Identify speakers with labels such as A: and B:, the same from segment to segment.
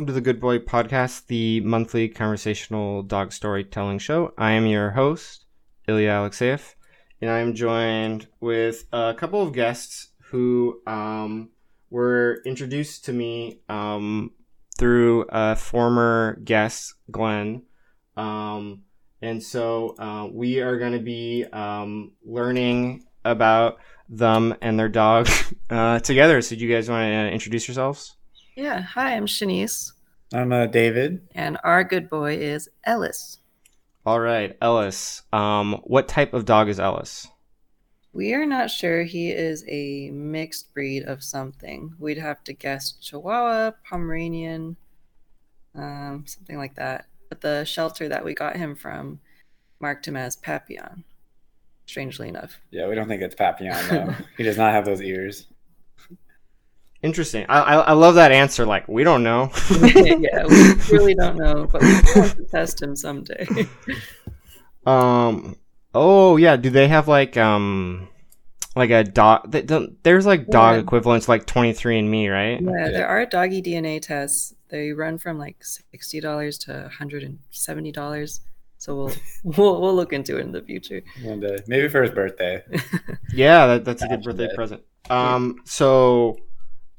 A: Welcome to the Good Boy Podcast, the monthly conversational dog storytelling show. I am your host, Ilya Alexeeff, and I am joined with a couple of guests who um, were introduced to me um, through a former guest, Glenn. Um, and so uh, we are going to be um, learning about them and their dog uh, together. So, do you guys want to introduce yourselves?
B: Yeah. Hi, I'm Shanice.
C: I'm uh, David.
B: And our good boy is Ellis.
A: All right, Ellis. Um, what type of dog is Ellis?
B: We are not sure. He is a mixed breed of something. We'd have to guess Chihuahua, Pomeranian, um, something like that. But the shelter that we got him from marked him as Papillon, strangely enough.
C: Yeah, we don't think it's Papillon, though. he does not have those ears.
A: Interesting. I, I, I love that answer. Like we don't know.
B: yeah, we really don't know, but we want to test him someday.
A: um. Oh yeah. Do they have like um, like a dog? There's like dog yeah. equivalents like twenty three and Me, right?
B: Yeah, there are doggy DNA tests. They run from like sixty dollars to hundred and seventy dollars. So we'll we'll we'll look into it in the future.
C: One day, maybe for his birthday.
A: yeah, that, that's a good birthday present. Um. So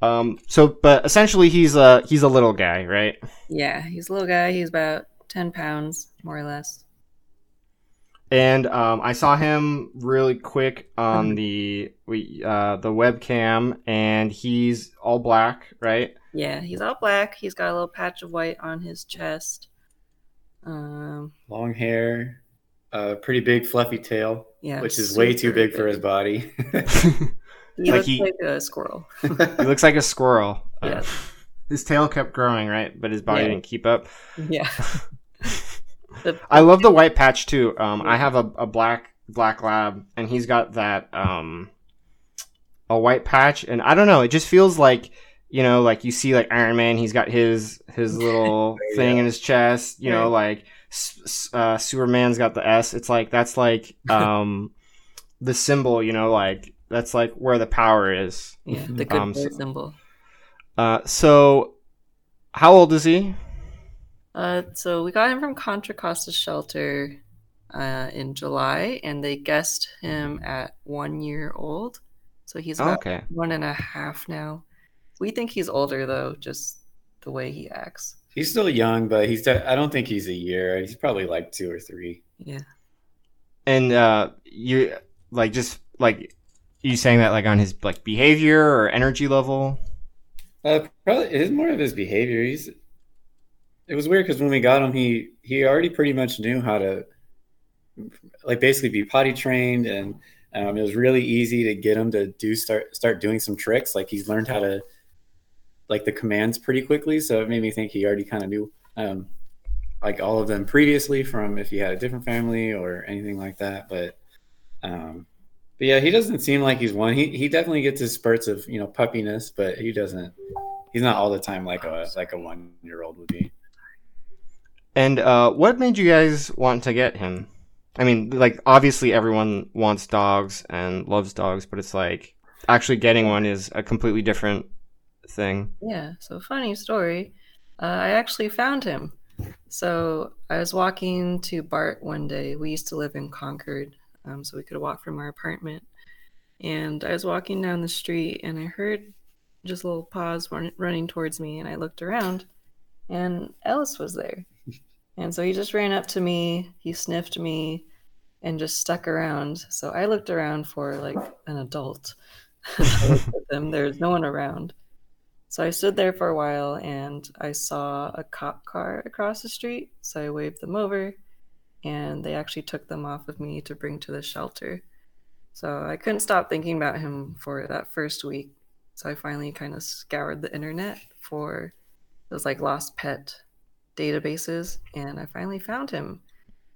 A: um, so, but essentially, he's a he's a little guy, right?
B: Yeah, he's a little guy. He's about ten pounds, more or less.
A: And um, I saw him really quick on mm-hmm. the we uh, the webcam, and he's all black, right?
B: Yeah, he's all black. He's got a little patch of white on his chest. Um,
C: long hair, a uh, pretty big fluffy tail, yeah, which is way too big, big for his body.
B: He like looks he, like a squirrel.
A: he looks like a squirrel.
B: Yeah. Uh,
A: his tail kept growing, right? But his body yeah. didn't keep up.
B: Yeah.
A: I love the white patch too. Um, I have a, a black black lab, and he's got that um, a white patch, and I don't know. It just feels like you know, like you see like Iron Man. He's got his his little thing in his chest. You know, like uh, Superman's got the S. It's like that's like um, the symbol. You know, like that's like where the power is.
B: Yeah, the good um, so, symbol.
A: Uh, so how old is he?
B: Uh, so we got him from Contra Costa Shelter uh, in July, and they guessed him at one year old. So he's about okay. one and a half now. We think he's older though, just the way he acts.
C: He's still young, but he's. De- I don't think he's a year. He's probably like two or three.
B: Yeah.
A: And uh, you like just like you saying that like on his like behavior or energy level?
C: Uh, probably it is more of his behavior. He's. It was weird because when we got him, he he already pretty much knew how to, like, basically be potty trained, and um, it was really easy to get him to do start start doing some tricks. Like he's learned how to, like the commands pretty quickly. So it made me think he already kind of knew, um, like all of them previously from if he had a different family or anything like that. But um, but yeah, he doesn't seem like he's one. He he definitely gets his spurts of you know puppiness, but he doesn't. He's not all the time like a like a one year old would be.
A: And uh, what made you guys want to get him? I mean, like obviously everyone wants dogs and loves dogs, but it's like actually getting one is a completely different thing.
B: Yeah. So funny story. Uh, I actually found him. So I was walking to BART one day. We used to live in Concord, um, so we could walk from our apartment. And I was walking down the street and I heard just a little paws run, running towards me. And I looked around and Ellis was there. And so he just ran up to me, he sniffed me, and just stuck around. So I looked around for like an adult. them. There's no one around. So I stood there for a while and I saw a cop car across the street. So I waved them over and they actually took them off of me to bring to the shelter. So I couldn't stop thinking about him for that first week. So I finally kind of scoured the internet for those like lost pet databases and I finally found him.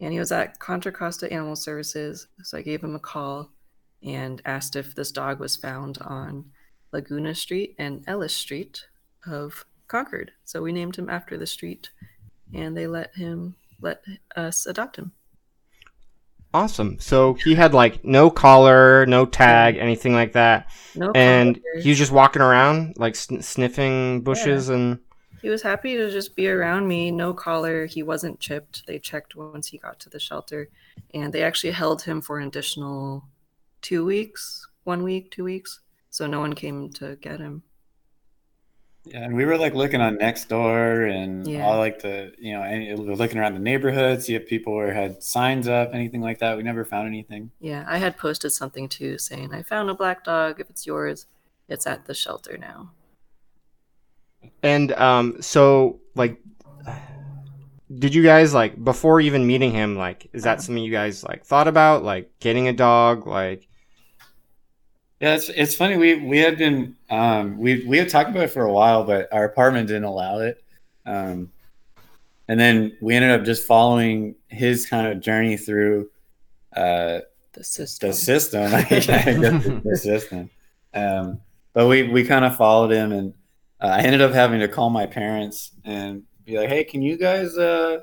B: And he was at Contra Costa Animal Services. So I gave him a call and asked if this dog was found on Laguna Street and Ellis Street of Concord. So we named him after the street and they let him let us adopt him.
A: Awesome. So he had like no collar, no tag, anything like that. No and collar. he was just walking around, like sn- sniffing bushes yeah. and.
B: He was happy to just be around me. No collar. He wasn't chipped. They checked once he got to the shelter, and they actually held him for an additional two weeks, one week, two weeks. So no one came to get him.
C: Yeah, and we were like looking on Nextdoor and
B: Yeah.
C: all like the you know, any, we were looking around the neighborhood, see if people were had signs up, anything like that. We never found anything.
B: Yeah, I had posted something too saying, I found a black dog. If it's yours, it's at the shelter now.
A: And um, so like, did you guys like before even meeting him? Like, is that something you guys like thought about? Like getting a dog? Like,
C: Yeah, it's it's funny. We we had been um, we we had talked about it for a while, but our apartment didn't allow it. Um, and then we ended up just following his kind of journey through uh,
B: The system.
C: the system. Yeah, I guess the, the system. Um, but we we kind of followed him, and uh, I ended up having to call my parents and be like, "Hey, can you guys uh,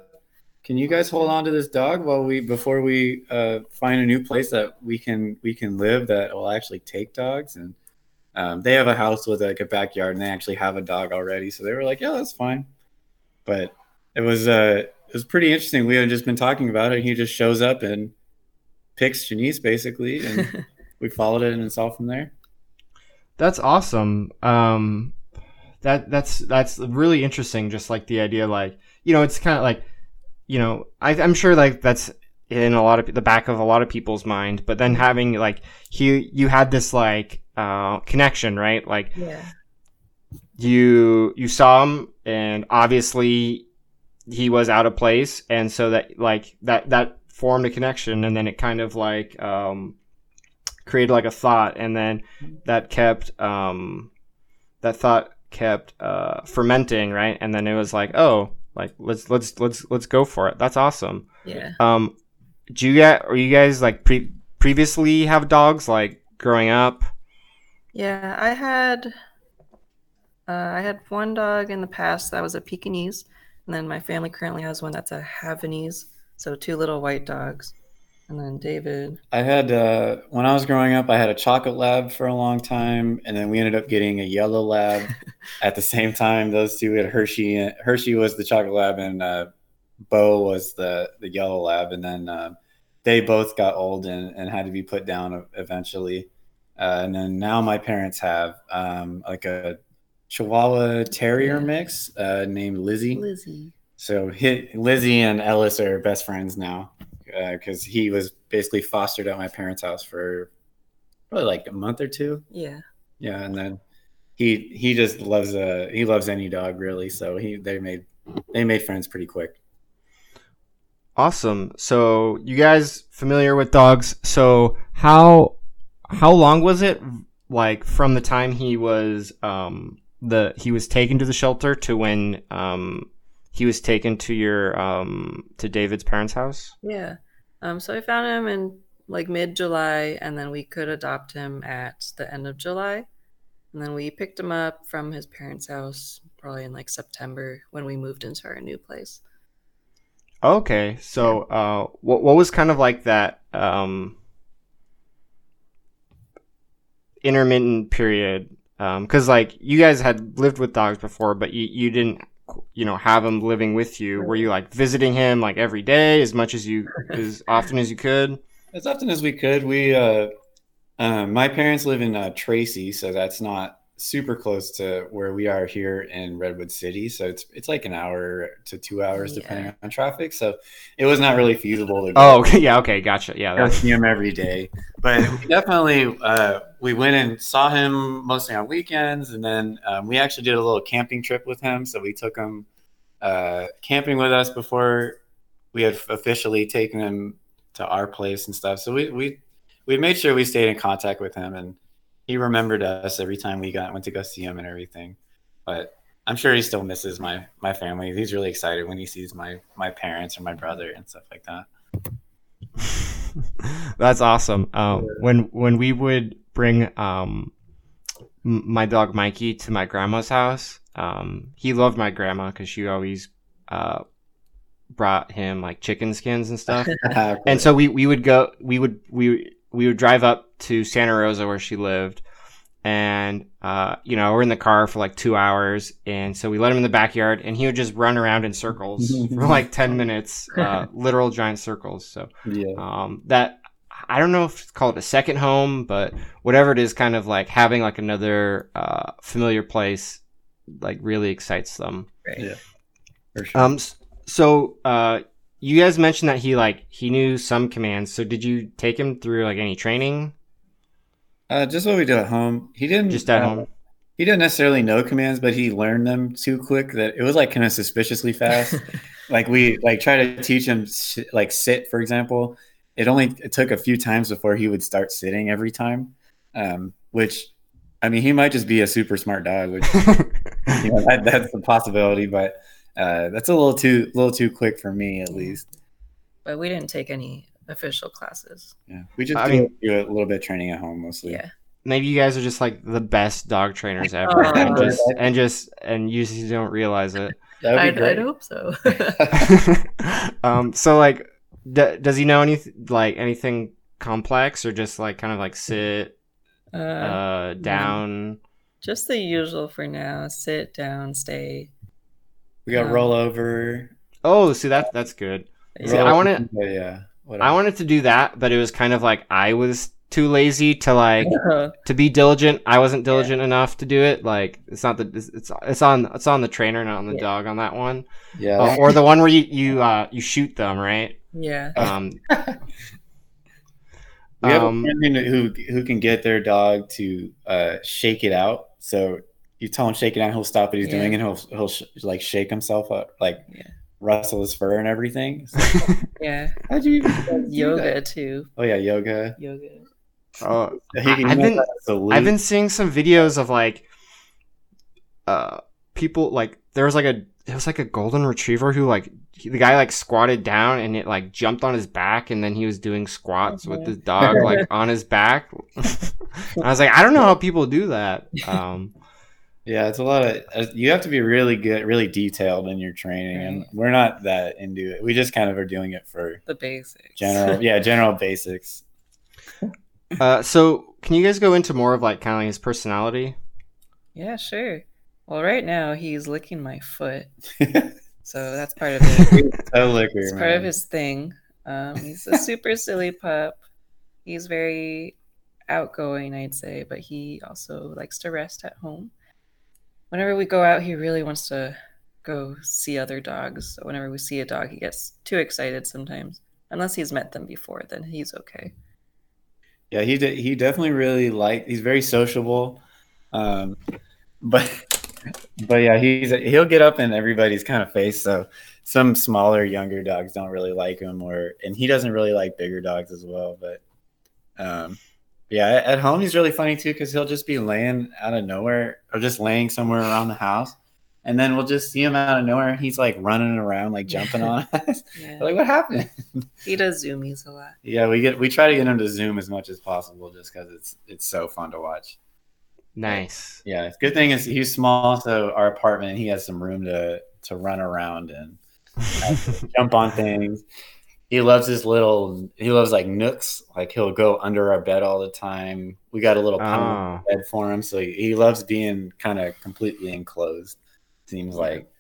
C: can you guys hold on to this dog while we before we uh, find a new place that we can we can live that will actually take dogs?" And um, they have a house with like a backyard, and they actually have a dog already, so they were like, "Yeah, that's fine." But it was uh, it was pretty interesting. We had just been talking about it. and He just shows up and picks Janice basically, and we followed it and saw from there.
A: That's awesome. Um, that that's that's really interesting. Just like the idea, like you know, it's kind of like you know, I, I'm sure like that's in a lot of the back of a lot of people's mind. But then having like he, you had this like uh, connection, right? Like
B: yeah.
A: you you saw him, and obviously he was out of place, and so that like that that formed a connection, and then it kind of like um, created like a thought, and then that kept um, that thought kept uh, fermenting, right? And then it was like, oh, like let's let's let's let's go for it. That's awesome.
B: Yeah.
A: Um, do you get? Are you guys like pre- previously have dogs like growing up?
B: Yeah, I had uh, I had one dog in the past that was a Pekingese, and then my family currently has one that's a Havanese, so two little white dogs. And then David,
C: I had uh, when I was growing up, I had a chocolate lab for a long time, and then we ended up getting a yellow lab at the same time. Those two we had Hershey. Hershey was the chocolate lab, and uh, Bo was the the yellow lab, and then uh, they both got old and, and had to be put down eventually. Uh, and then now my parents have um, like a Chihuahua Terrier
B: Yeah.
C: mix uh, named Lizzie.
B: Lizzie.
C: So Lizzie and Ellis are best friends now because he was basically fostered at my parents' house for probably like a month or two.
B: Yeah.
C: Yeah, and then he he just loves uh he loves any dog really. So he they made they made friends pretty quick.
A: Awesome. So you guys familiar with dogs? So how how long was it like from the time he was um the he was taken to the shelter to when um he was taken to your um to David's parents' house?
B: Yeah. Um, so I found him in like mid July, and then we could adopt him at the end of July. And then we picked him up from his parents' house probably in like September when we moved into our new place.
A: Okay. So uh what what was kind of like that um intermittent period um cuz like you guys had lived with dogs before but you you didn't you know have him living with you were you like visiting him like every day as much as you as often as you could
C: As often as we could, we uh, uh, my parents live in uh, Tracy, so that's not super close to where we are here in Redwood City. So it's it's like an hour to two hours depending on traffic. So it was not really feasible to go
A: oh yeah okay gotcha yeah that's
C: see him every day. But definitely uh, we went and saw him mostly on weekends, and then um, we actually did a little camping trip with him. So we took him uh, camping with us before we had officially taken him to our place and stuff. So we we we made sure we stayed in contact with him, and he remembered us every time we got went to go see him and everything. But I'm sure he still misses my my family. He's really excited when he sees my my parents or my brother and stuff like that.
A: That's awesome. Um, when when we would bring um, m- my dog Mikey to my grandma's house, um, he loved my grandma because she always uh, brought him like chicken skins and stuff. and so we, we would go we would we we would drive up to Santa Rosa where she lived, and uh, you know we're in the car for like two hours, and so we let him in the backyard, and he would just run around in circles for like ten minutes, uh, literal giant circles. So
C: Yeah.
A: um, that I don't know if it's called a second home, but whatever it is, kind of like having like another uh, familiar place, like really excites them.
B: Right.
C: Yeah. For sure.
A: Um, so uh, you guys mentioned that he like he knew some commands. So did you take him through like any training
C: Uh, just what we do at home. He didn't
A: just at
C: uh,
A: home?
C: He didn't necessarily know commands, but he learned them too quick that it was like kind of suspiciously fast. like we like try to teach him like sit, for example. It only it took a few times before he would start sitting every time. Um, which, I mean, he might just be a super smart dog, which you know, that, that's a possibility, but uh, that's a little too little too quick for me at least.
B: but we didn't take any official classes.
C: Yeah, we just
A: I
C: do,
A: mean-
C: do a little bit of training at home mostly.
B: Yeah.
A: Maybe you guys are just like the best dog trainers ever,
B: Aw.
A: and just and just and you just don't realize it.
B: I'd. I'd hope so.
A: um, so like, d- does he know any like anything complex or just like kind of like sit
B: uh,
A: uh down?
B: just the usual for now. Sit down, stay.
C: we got
B: Um,
C: rollover.
A: Oh, see that that's good. See, I
C: roll-
A: wanna-
C: Yeah. Whatever.
A: I wanted to do that, but it was kind of like I was too lazy to like
B: Uh,
A: to be diligent. I wasn't diligent enough to do it. Like it's not the it's it's, it's on it's on the trainer, not on the
B: Yeah.
A: dog on that one,
C: yeah.
A: Uh, or the one where you you uh you shoot them right.
B: Yeah.
A: Um,
C: We have
A: Um,
C: a friend who who can get their dog to uh, shake it out. So you tell him shake it out, he'll stop what he's
B: Yeah.
C: doing, and he'll he'll sh- like shake himself up, like
B: Yeah.
C: rustle his fur and everything. So,
B: Yeah.
C: how'd you even do
B: Yoga
C: that?
B: too.
C: Oh yeah, yoga.
B: Yoga.
A: oh,
C: He
A: I've been-
C: how to salute.
A: I've been seeing some videos of like uh people like there was like a it was like a golden retriever who like he, the guy like squatted down and it like jumped on his back and then he was doing squats with his dog like on his back. I was like, I don't know how people do that. Um,
C: Yeah, it's a lot of. uh, You have to be really good, really detailed in your training, and we're not that into it. We just kind of are doing it for
B: The basics.
C: general, yeah, general basics.
A: uh, so can you guys go into more of like kind of like his personality?
B: Yeah, sure. Well, right now he's licking my foot, so that's part of it.
C: so liquor,
B: It's part of his thing. Um, he's a super silly pup. He's very outgoing, I'd say, but he also likes to rest at home. Whenever we go out, he really wants to go see other dogs. So whenever we see a dog, he gets too excited sometimes. Unless he's met them before, then he's okay.
C: Yeah, he de- he definitely really like. He's very sociable, um, but but yeah, he's he'll get up in everybody's kind of face. So some smaller, younger dogs don't really like him, or and he doesn't really like bigger dogs as well. But um, yeah, at- home he's really funny too because he'll just be laying out of nowhere or just laying somewhere around the house. And then we'll just see him out of nowhere. He's like running around, like jumping on us.
B: Yeah.
C: like, what happened?
B: He does zoomies a lot.
C: Yeah, we get we try to get him to zoom as much as possible, just because it's it's so fun to watch.
A: Nice.
C: Yeah, good thing is he's small, so our apartment he has some room to to run around and jump on things. He loves his little. He loves like nooks. Like he'll go under our bed all the time. We got a little pine bed for him, so he, he loves being kind of completely enclosed. Seems like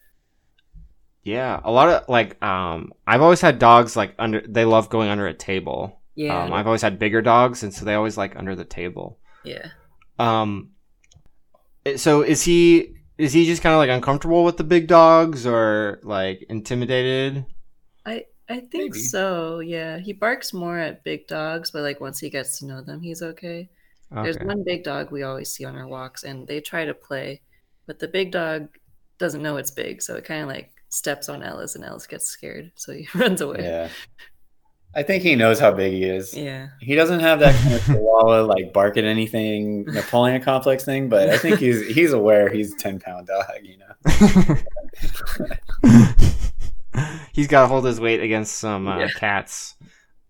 A: Yeah, a lot of like um I've always had dogs like under they love going under a table.
B: Yeah.
A: Um I've always had bigger dogs and so they always like under the table.
B: yeah.
A: Um it- Eh, so is he is he just kind of like uncomfortable with the big dogs or like intimidated?
B: I I think
C: Maybe.
B: so. Yeah, he barks more at big dogs, but like once he gets to know them, he's okay. There's one big dog we always see on our walks, and they try to play, but the big dog doesn't know it's big, so it kind of like steps on Ellis, and Ellis gets scared, so he runs away.
C: yeah. I think he knows how big he is.
B: Yeah.
C: He doesn't have that kind of chihuahua like bark at anything Napoleon complex thing, but I think he's he's aware he's a ten pound dog. You know.
A: He's got to hold his weight against some uh,
B: Yeah.
A: cats.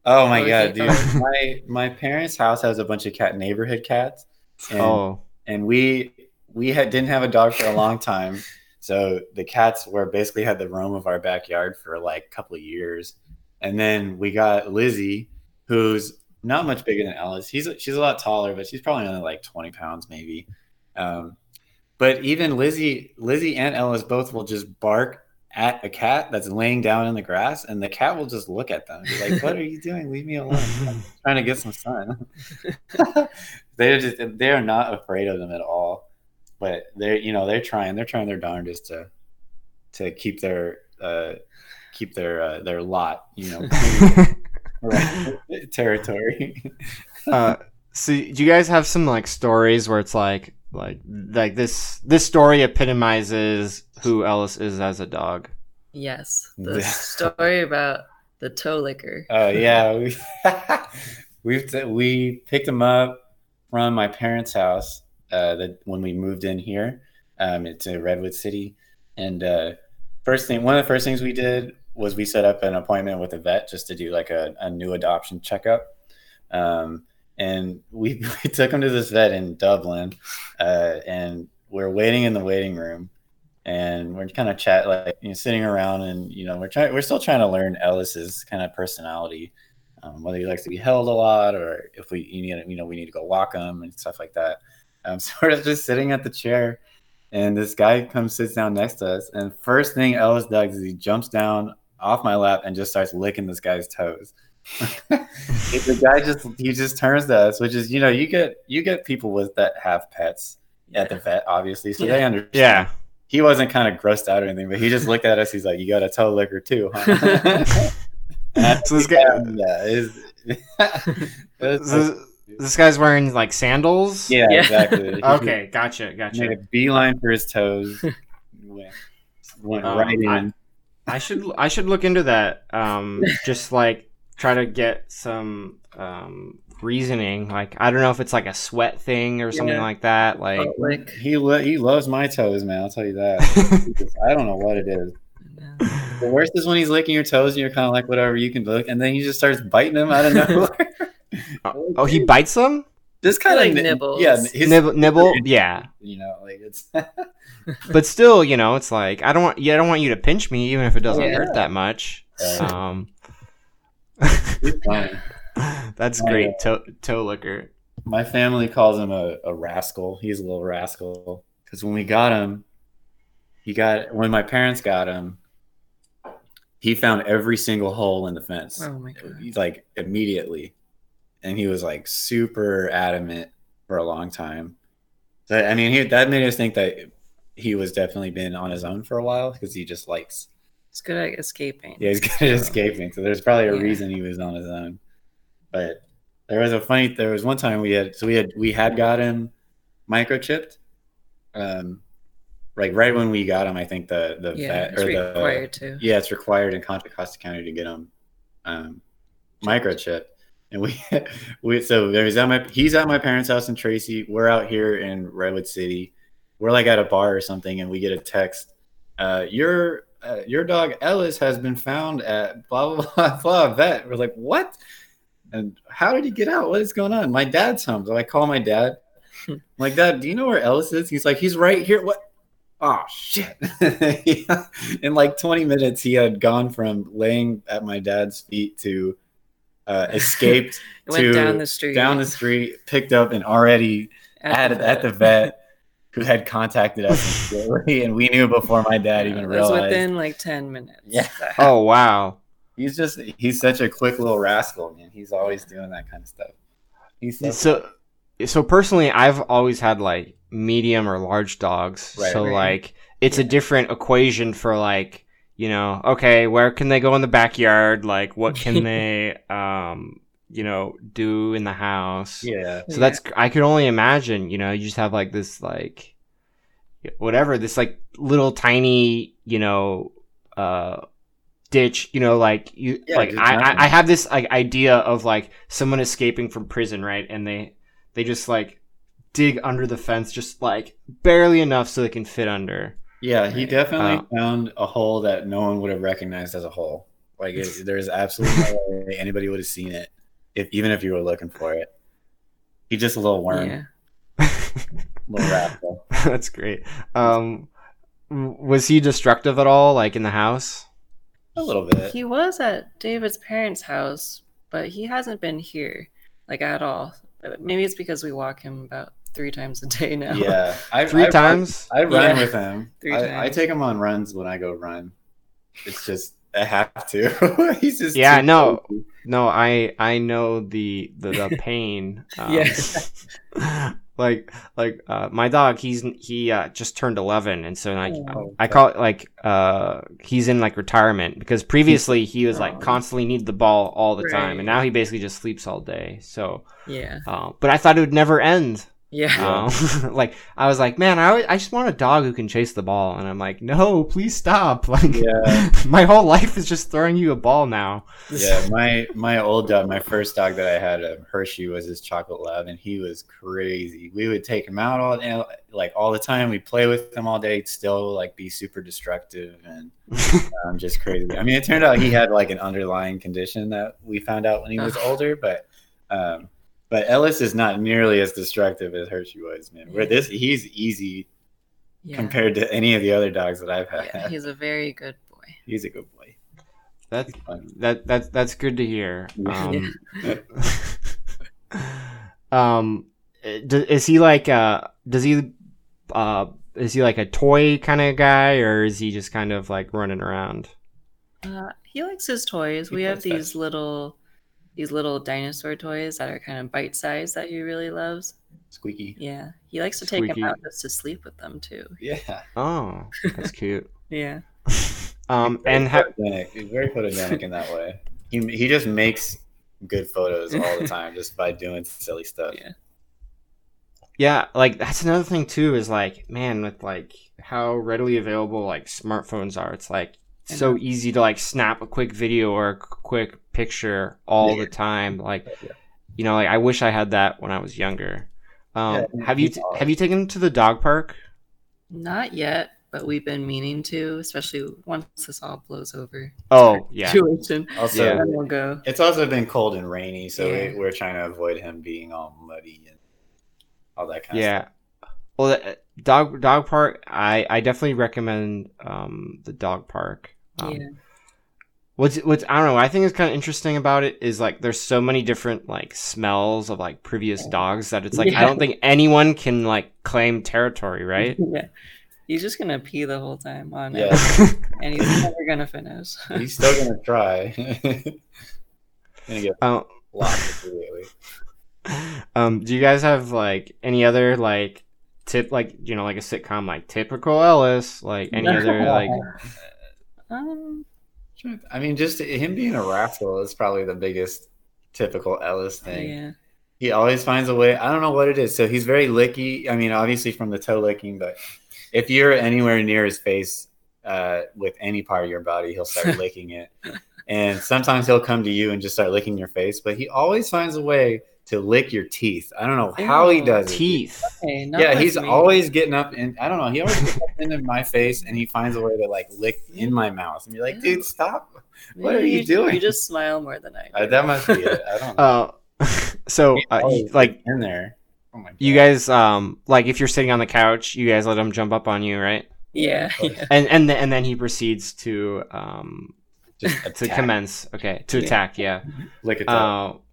C: Oh my
B: Oh,
C: god, dude! my my parents' house has a bunch of cat neighborhood cats, and,
A: Oh,
C: and we we had didn't have a dog for a long time, so the cats were basically had the roam of our backyard for like a couple of years, and then we got Lizzie, who's not much bigger than Ellis. He's she's a lot taller, but she's probably only like 20 pounds maybe. Um, but even Lizzie, Lizzie and Ellis both will just bark at a cat that's laying down in the grass, and the cat will just look at them, be like, "What are you doing? Leave me alone! I'm trying to get some sun." they're just they are not afraid of them at all, but they're you know they're trying they're trying their darndest to to keep their uh, keep their uh, their lot you know territory.
A: uh, so do you guys have some like stories where it's like like like this this story epitomizes who Ellis is as a dog?
B: Yes, the story about the toe licker.
C: Oh yeah, we we've t- we picked him up from my parents' house uh, that when we moved in here um, it's to Redwood City, and uh, first thing one of the first things we did was we set up an appointment with a vet just to do like a, a new adoption checkup. Um, and we, we took him to this vet in Dublin, uh, and we're waiting in the waiting room, and we're kind of chat like you know, sitting around, and you know we're trying we're still trying to learn Ellis's kind of personality, um, whether he likes to be held a lot or if we you need you know we need to go walk him and stuff like that. Um, so we're just sitting at the chair, and this guy comes sits down next to us, and first thing Ellis does is he jumps down off my lap and just starts licking this guy's toes. the guy just he just turns to us, which is you know you get you get people with that have pets at the vet, obviously, so
B: Yeah.
C: they understand.
A: Yeah.
C: He wasn't kind of grossed out or anything, but he just looked at us. He's like, "You got a toe licker too, huh?"
A: So this guy,
C: yeah, it's- it's-
A: so this guy's wearing like sandals.
C: yeah,
B: Yeah.
C: exactly.
A: Okay, gotcha, gotcha.
C: made a beeline for his toes. went went
A: Um,
C: right in.
A: I should I should look into that. Um, just like try to get some um reasoning. Like I don't know if it's like a sweat thing or something
B: Yeah.
A: like that. Like
C: He lo- he loves my toes, man. I'll tell you that. I don't know what it is. The worst is when he's licking your toes and you're kind of like, whatever, you can look, and then he just starts biting them out of nowhere.
A: oh, he bites them.
C: just kind
B: Like
C: of
B: nibbles.
C: Yeah, his,
A: Nibble, nibble. Yeah,
C: you know, like it's
A: but still, you know, it's like I don't want. Yeah, I don't want you to pinch me, even if it doesn't
B: Yeah.
A: hurt that much.
C: Yeah.
A: Um, that's great. Toe, toe licker.
C: My family calls him a, a rascal. He's a little rascal because when we got him, he got when my parents got him, he found every single hole in the fence.
B: Oh my god.
C: Like immediately, and he was like super adamant for a long time. So I mean, he, that made us think that he was definitely been on his own for a while because he just likes
B: It's good at escaping.
C: yeah, he's good at escaping. So there's probably a
B: Yeah.
C: reason he was on his own. But there was a funny. There was one time we had so we had we had got him microchipped. Um, like right when we got him, I think the the
B: Yeah,
C: vet
B: it's
C: or the
B: required to.
C: yeah, it's required in Contra Costa County to get him um, microchip. And we, we so there's at my he's at my parents' house in Tracy. We're out here in Redwood City. We're like at a bar or something, and we get a text. Uh, your uh, your dog Ellis has been found at blah blah blah blah vet. We're like, what? And how did he get out? What is going on? My dad's home. So I call my dad. I'm like, Dad, do you know where Ellis is? He's like, he's right here. What? Oh shit! Yeah. In like 20 minutes, he had gone from laying at my dad's feet to uh, escaped
B: went
C: to
B: down the street.
C: down the street, picked up, and already at, at the vet who had contacted us immediately, and we knew before my dad even realized.
B: It was within like 10 minutes.
C: Yeah.
A: Oh wow.
C: He's just he's such a quick little rascal, man. He's always doing that kind of stuff. He's so,
A: So, so personally, I've always had like medium or large dogs.
C: Right.
A: so
B: Right.
A: like, it's a different equation for like, you know, okay, where can they go in the backyard? Like, what can they, um, you know, do in the house?
C: yeah.
A: So that's I could only imagine, you know, you just have like this like whatever, this like little tiny, you know, uh ditch, you know, like you
C: Yeah,
A: like I. I I have this like idea of like someone escaping from prison, right? And they they just like dig under the fence just like barely enough so they can fit under.
C: Yeah, he
B: Right.
C: definitely
A: Uh,
C: found a hole that no one would have recognized as a hole. Like it, there's absolutely no way anybody would have seen it, if even if you were looking for it. He's just a little worm,
B: Yeah.
C: little rascal.
A: That's great. Um was he destructive at all like in the house?
C: A little bit.
B: He was at David's parents' house, but he hasn't been here. like at all. Maybe it's because we walk him about three times a day now.
C: Yeah, I,
A: Three
C: I,
A: times.
C: I, run
B: Yeah.
C: with him.
B: Three
C: I, I take him on runs when I go run. It's just I have to. He's just
A: Yeah, no.
C: crazy.
A: No, I I know the the, the pain. Um,
B: Yeah.
A: like like uh, my dog, he's he uh, just turned eleven, and so like
C: Oh,
A: I call it like uh he's in like retirement because previously he was like constantly need the ball all the time, and now he basically just sleeps all day. So,
B: Yeah.
A: uh, but I thought it would never end.
B: Yeah.
A: Um, like I was like, man, I, I just want a dog who can chase the ball, and I'm like, no, please stop. Like,
C: Yeah.
A: my whole life is just throwing you a ball now.
C: yeah, my my old dog, my first dog that I had, uh, Hershey, was his chocolate lab, and he was crazy. We would take him out all day, like all the time. We'd play with him all day. He'd still like be super destructive and um, just crazy. I mean, it turned out he had like an underlying condition that we found out when he was older, but. Um, but Ellis is not nearly as destructive as Hershey was, man. Where this, he's easy
B: Yeah.
C: compared to any of the other dogs that I've had.
B: Yeah, he's a very good boy.
C: he's a good boy.
A: That's that that that's good to hear. Um,
C: Yeah.
A: um, is he like uh? Does he uh? Is he like a toy kind of guy, or is he just kind of like running around?
B: Uh, he likes his toys.
C: He
B: we have
C: plays
B: these little, these little dinosaur toys that are kind of bite sized that he really loves.
C: Squeaky.
B: Yeah, he likes to take
A: Squeaky.
B: them out just to sleep with them too.
C: Yeah.
A: Oh, that's cute.
B: Yeah.
A: Um, and ha-
C: photogenic. He's very photogenic in that way. He he just makes good photos all the time just by doing silly stuff.
B: Yeah.
A: yeah, like that's another thing too. Is like, man, with like how readily available like smartphones are, it's like
B: I
A: so easy to like snap a quick video or a quick picture all
C: Yeah.
A: the time. Like,
C: Yeah.
A: you know, like I wish I had that when I was younger. Um,
C: Yeah,
A: have you t- have you taken to the dog park?
B: Not yet, but we've been meaning to, especially once this all blows over.
A: Oh yeah,
B: Situation.
C: Also,
A: Yeah.
B: We'll go.
C: it's also been cold and rainy, so
B: Yeah.
C: we, we're trying to avoid him being all muddy and all that kind of
A: yeah. Well, the, dog dog park. I I definitely recommend um the dog park. Um,
B: yeah.
A: What's what's I don't know. What I think is kind of interesting about it is like there's so many different like smells of like previous dogs that it's like I don't think anyone can like claim territory, right?
B: Yeah. He's just gonna pee the whole time on
C: Yeah.
B: it, and he's never gonna finish.
C: He's still gonna try. gonna get
A: um,
C: locked immediately.
A: um, do you guys have like any other like tip like you know like a sitcom like typical Ellis like any other like
B: um,
C: I mean, just him being a rascal is probably the biggest typical Ellis thing.
B: yeah,
C: He always finds a way. I don't know what it is. So he's very licky. I mean, obviously from the toe licking, but if you're anywhere near his face uh, with any part of your body, he'll start licking it. And sometimes he'll come to you and just start licking your face, but he always finds a way to lick your teeth. I don't know how he
B: Ew.
C: does it.
A: teeth?
B: hey, not
C: Yeah, he's
B: me.
C: always getting up and I don't know. He always gets up into my face and he finds a way to like lick in my mouth and be like, dude, stop. what are
B: Maybe
C: you doing?
B: You just smile more than I do.
C: Uh, that must be it. I don't know.
A: Uh, so uh, like
C: in there. Oh my god.
A: you guys um like if you're sitting on the couch, you guys let him jump up on you, right?
B: yeah,
C: Oh,
B: yeah.
A: And and th- and then he proceeds to um
C: just
A: to commence. Okay, to
B: Yeah.
A: attack. Yeah.
C: Like it up.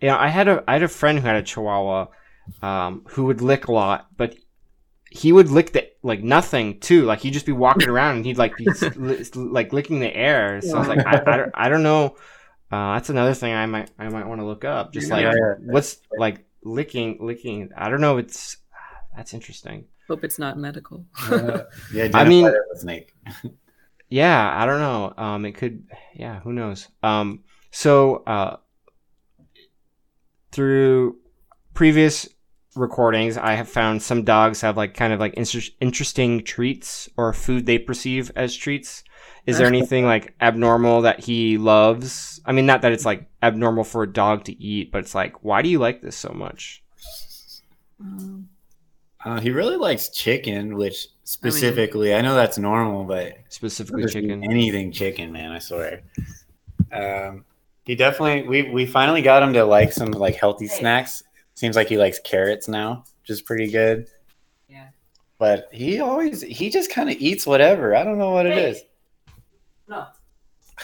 A: Yeah, I had a I had a friend who had a Chihuahua, um, who would lick a lot, but he would lick the like nothing too. Like he'd just be walking around and he'd like be li- like licking the air. So I was like, I, I, don't, I don't know. Uh, that's another thing I might I might want to look up. Just like
C: Yeah, yeah.
A: what's like licking licking. I don't know. It's that's interesting.
B: Hope it's not medical.
C: Uh, yeah,
A: I mean-
C: identify it as snake.
A: Yeah, I don't know. Um, it could. Yeah, who knows? Um, so uh, through previous recordings, I have found some dogs have like kind of like inter- interesting treats or food they perceive as treats. Is there anything like abnormal that he loves? I mean, not that it's like abnormal for a dog to eat, but it's like, why do you like this so much?
B: Um,
C: Uh, he really likes chicken, which specifically, I, know that's normal, but
A: Specifically,
C: Doesn't
A: chicken.
C: anything chicken, man. I swear. Um, he definitely. We we finally got him to like some like healthy snacks. Seems like he likes carrots now, which is pretty good.
B: yeah.
C: But he always he just kind of eats whatever. I don't know what it
B: Hey.
C: is.
B: No.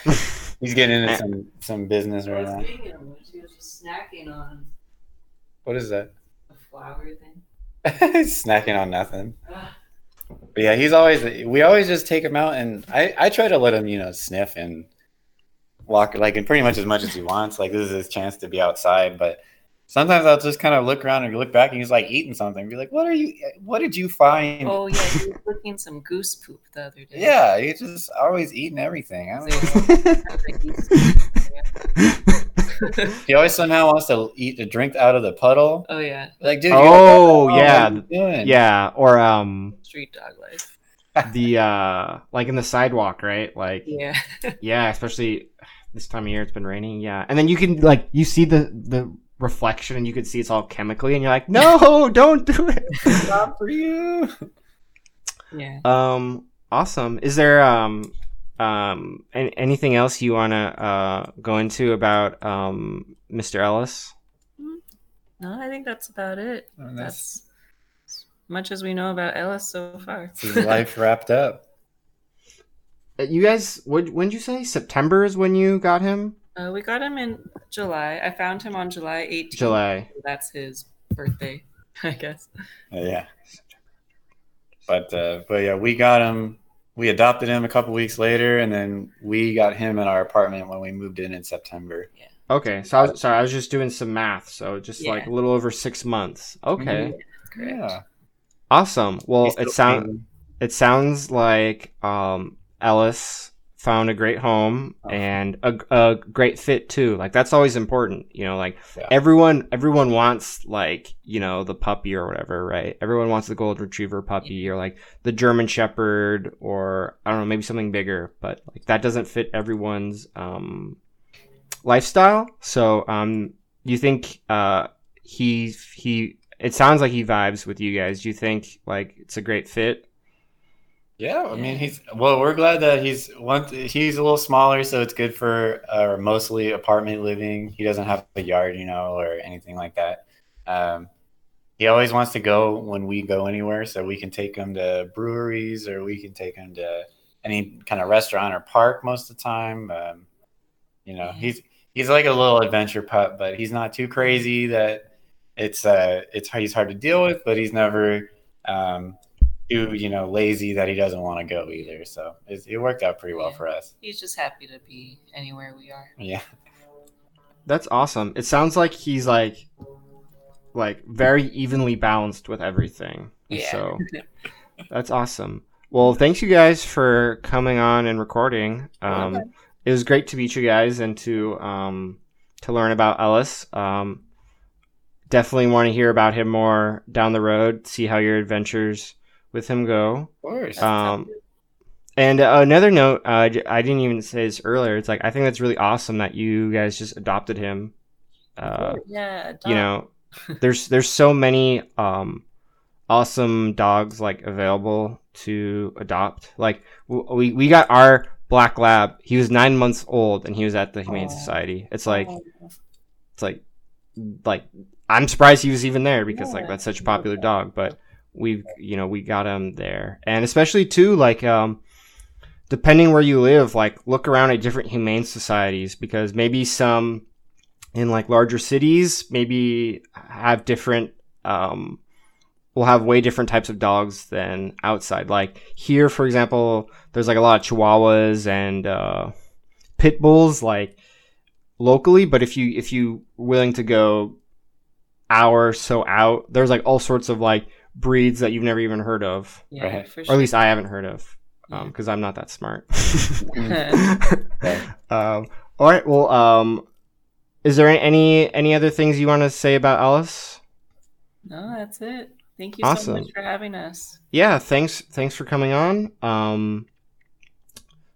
C: He's getting into some some business
B: I
C: right now.
B: being him, but she was just snacking on
C: What is that?
B: a flower thing.
C: Snacking on nothing.
B: Ugh.
C: But yeah, he's always. We always just take him out, and I I try to let him you know sniff and walk like and pretty much as much as he wants. Like this is his chance to be outside, but. Sometimes I'll just kind of look around and look back, and he's like eating something. Be like, "What are you? What did you find?"
B: Oh yeah, he was looking some goose poop the other day.
C: Yeah, he's just always eating everything. I don't know. He always somehow wants to eat a drink out of the puddle.
B: oh yeah,
C: Like, dude.
A: Oh, yeah.
C: What are you doing?
A: yeah, or um
B: street dog life.
A: the uh like in the sidewalk, right? Like
B: Yeah.
A: yeah, especially this time of year it's been raining. Yeah. And then you can like you see the the reflection and you can see it's all chemically and you're like, "No, don't do it."
C: Not for you.
B: yeah.
A: Um, awesome. Is there um um an- anything else you want to uh go into about um Mr. Ellis?
B: No, I think that's about it.
C: Oh, that's-
B: That's as much as we know about Ellis so far.
C: This is life wrapped up.
A: Uh, You guys, what when did you say September is when you got him?
B: Uh, we got him in July. I found him on July 18th.
A: July.
B: That's his birthday, I guess.
C: Uh, yeah. But uh, but yeah, we got him. We adopted him a couple weeks later, and then we got him in our apartment when we moved in in September. Yeah.
A: Okay, so I was sorry, I was just doing some math, so just like a little over six months. Okay,
B: Correct.
C: Yeah.
A: awesome. Well, it sounds it sounds like um, Ellis found a great home
C: Oh.
A: and a, a great fit too. Like that's always important, you know. Like
C: Yeah.
A: everyone, everyone wants like you know the puppy or whatever, right? Everyone wants the golden retriever puppy or like the German Shepherd or I don't know, maybe something bigger. But like that doesn't fit everyone's um, lifestyle. So um, you think uh, he he? It sounds like he vibes with you guys. Do you think like it's a great fit?
C: Yeah, I mean he's well. We're glad that he's one. He's a little smaller, so it's good for uh, mostly apartment living. He doesn't have a yard, you know, or anything like that. Um, he always wants to go when we go anywhere, so we can take him to breweries or we can take him to any kind of restaurant or park most of the time. Um, you know, he's he's like a little adventure pup, but he's not too crazy that it's uh it's he's hard to deal with, but he's never um too you know lazy that he doesn't want to go either. So it, it worked out pretty well
B: Yeah.
C: for us.
B: He's just happy to be anywhere we are.
C: Yeah,
A: That's awesome. It sounds like he's like like very evenly balanced with everything.
B: Yeah.
A: So that's awesome. Well, thanks you guys for coming on and recording. Um, it was great to meet you guys and to um, to learn about Ellis. Um, definitely want to hear about him more down the road. See how your adventures with him go.
C: of course.
A: Um, and uh, another note, uh, j- I didn't even say this earlier. It's like I think that's really awesome that you guys just adopted him. Uh,
B: yeah.
A: you know, there's there's so many um, awesome dogs like available to adopt. Like we we got our black lab. He was nine months old and he was at the Humane
B: Aw.
A: Society. It's like it's like like I'm surprised he was even there because like that's such a popular dog. But we you know we got them there, and especially too like um depending where you live, like look around at different humane societies because maybe some in like larger cities maybe have different um will have way different types of dogs than outside. Like here, for example, there's like a lot of Chihuahuas and uh, pit bulls like locally. But if you if you willing to go hour so out, there's like all sorts of like breeds that you've never even heard of,
B: yeah,
C: Right.
B: for
A: or at least I haven't heard of, because I'm not that smart. Um, all right. Well, um, is there any any other things you want to say about Alice?
B: no, that's it. Thank you so much for having us.
A: yeah thanks thanks for coming on um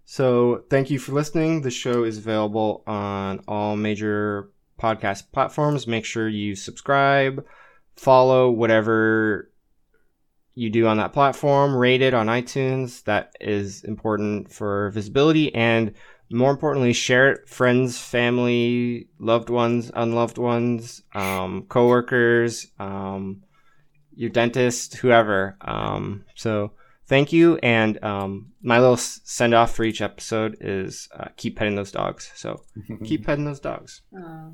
A: so thank you for listening the show is available on all major podcast platforms make sure you subscribe follow whatever you do on that platform rate it on itunes that is important for visibility and more importantly share it friends family loved ones unloved ones um, coworkers um, your dentist, whoever. Um, so thank you. And um, my little send off for each episode is uh, keep petting those dogs. So keep petting those dogs.
B: Aw.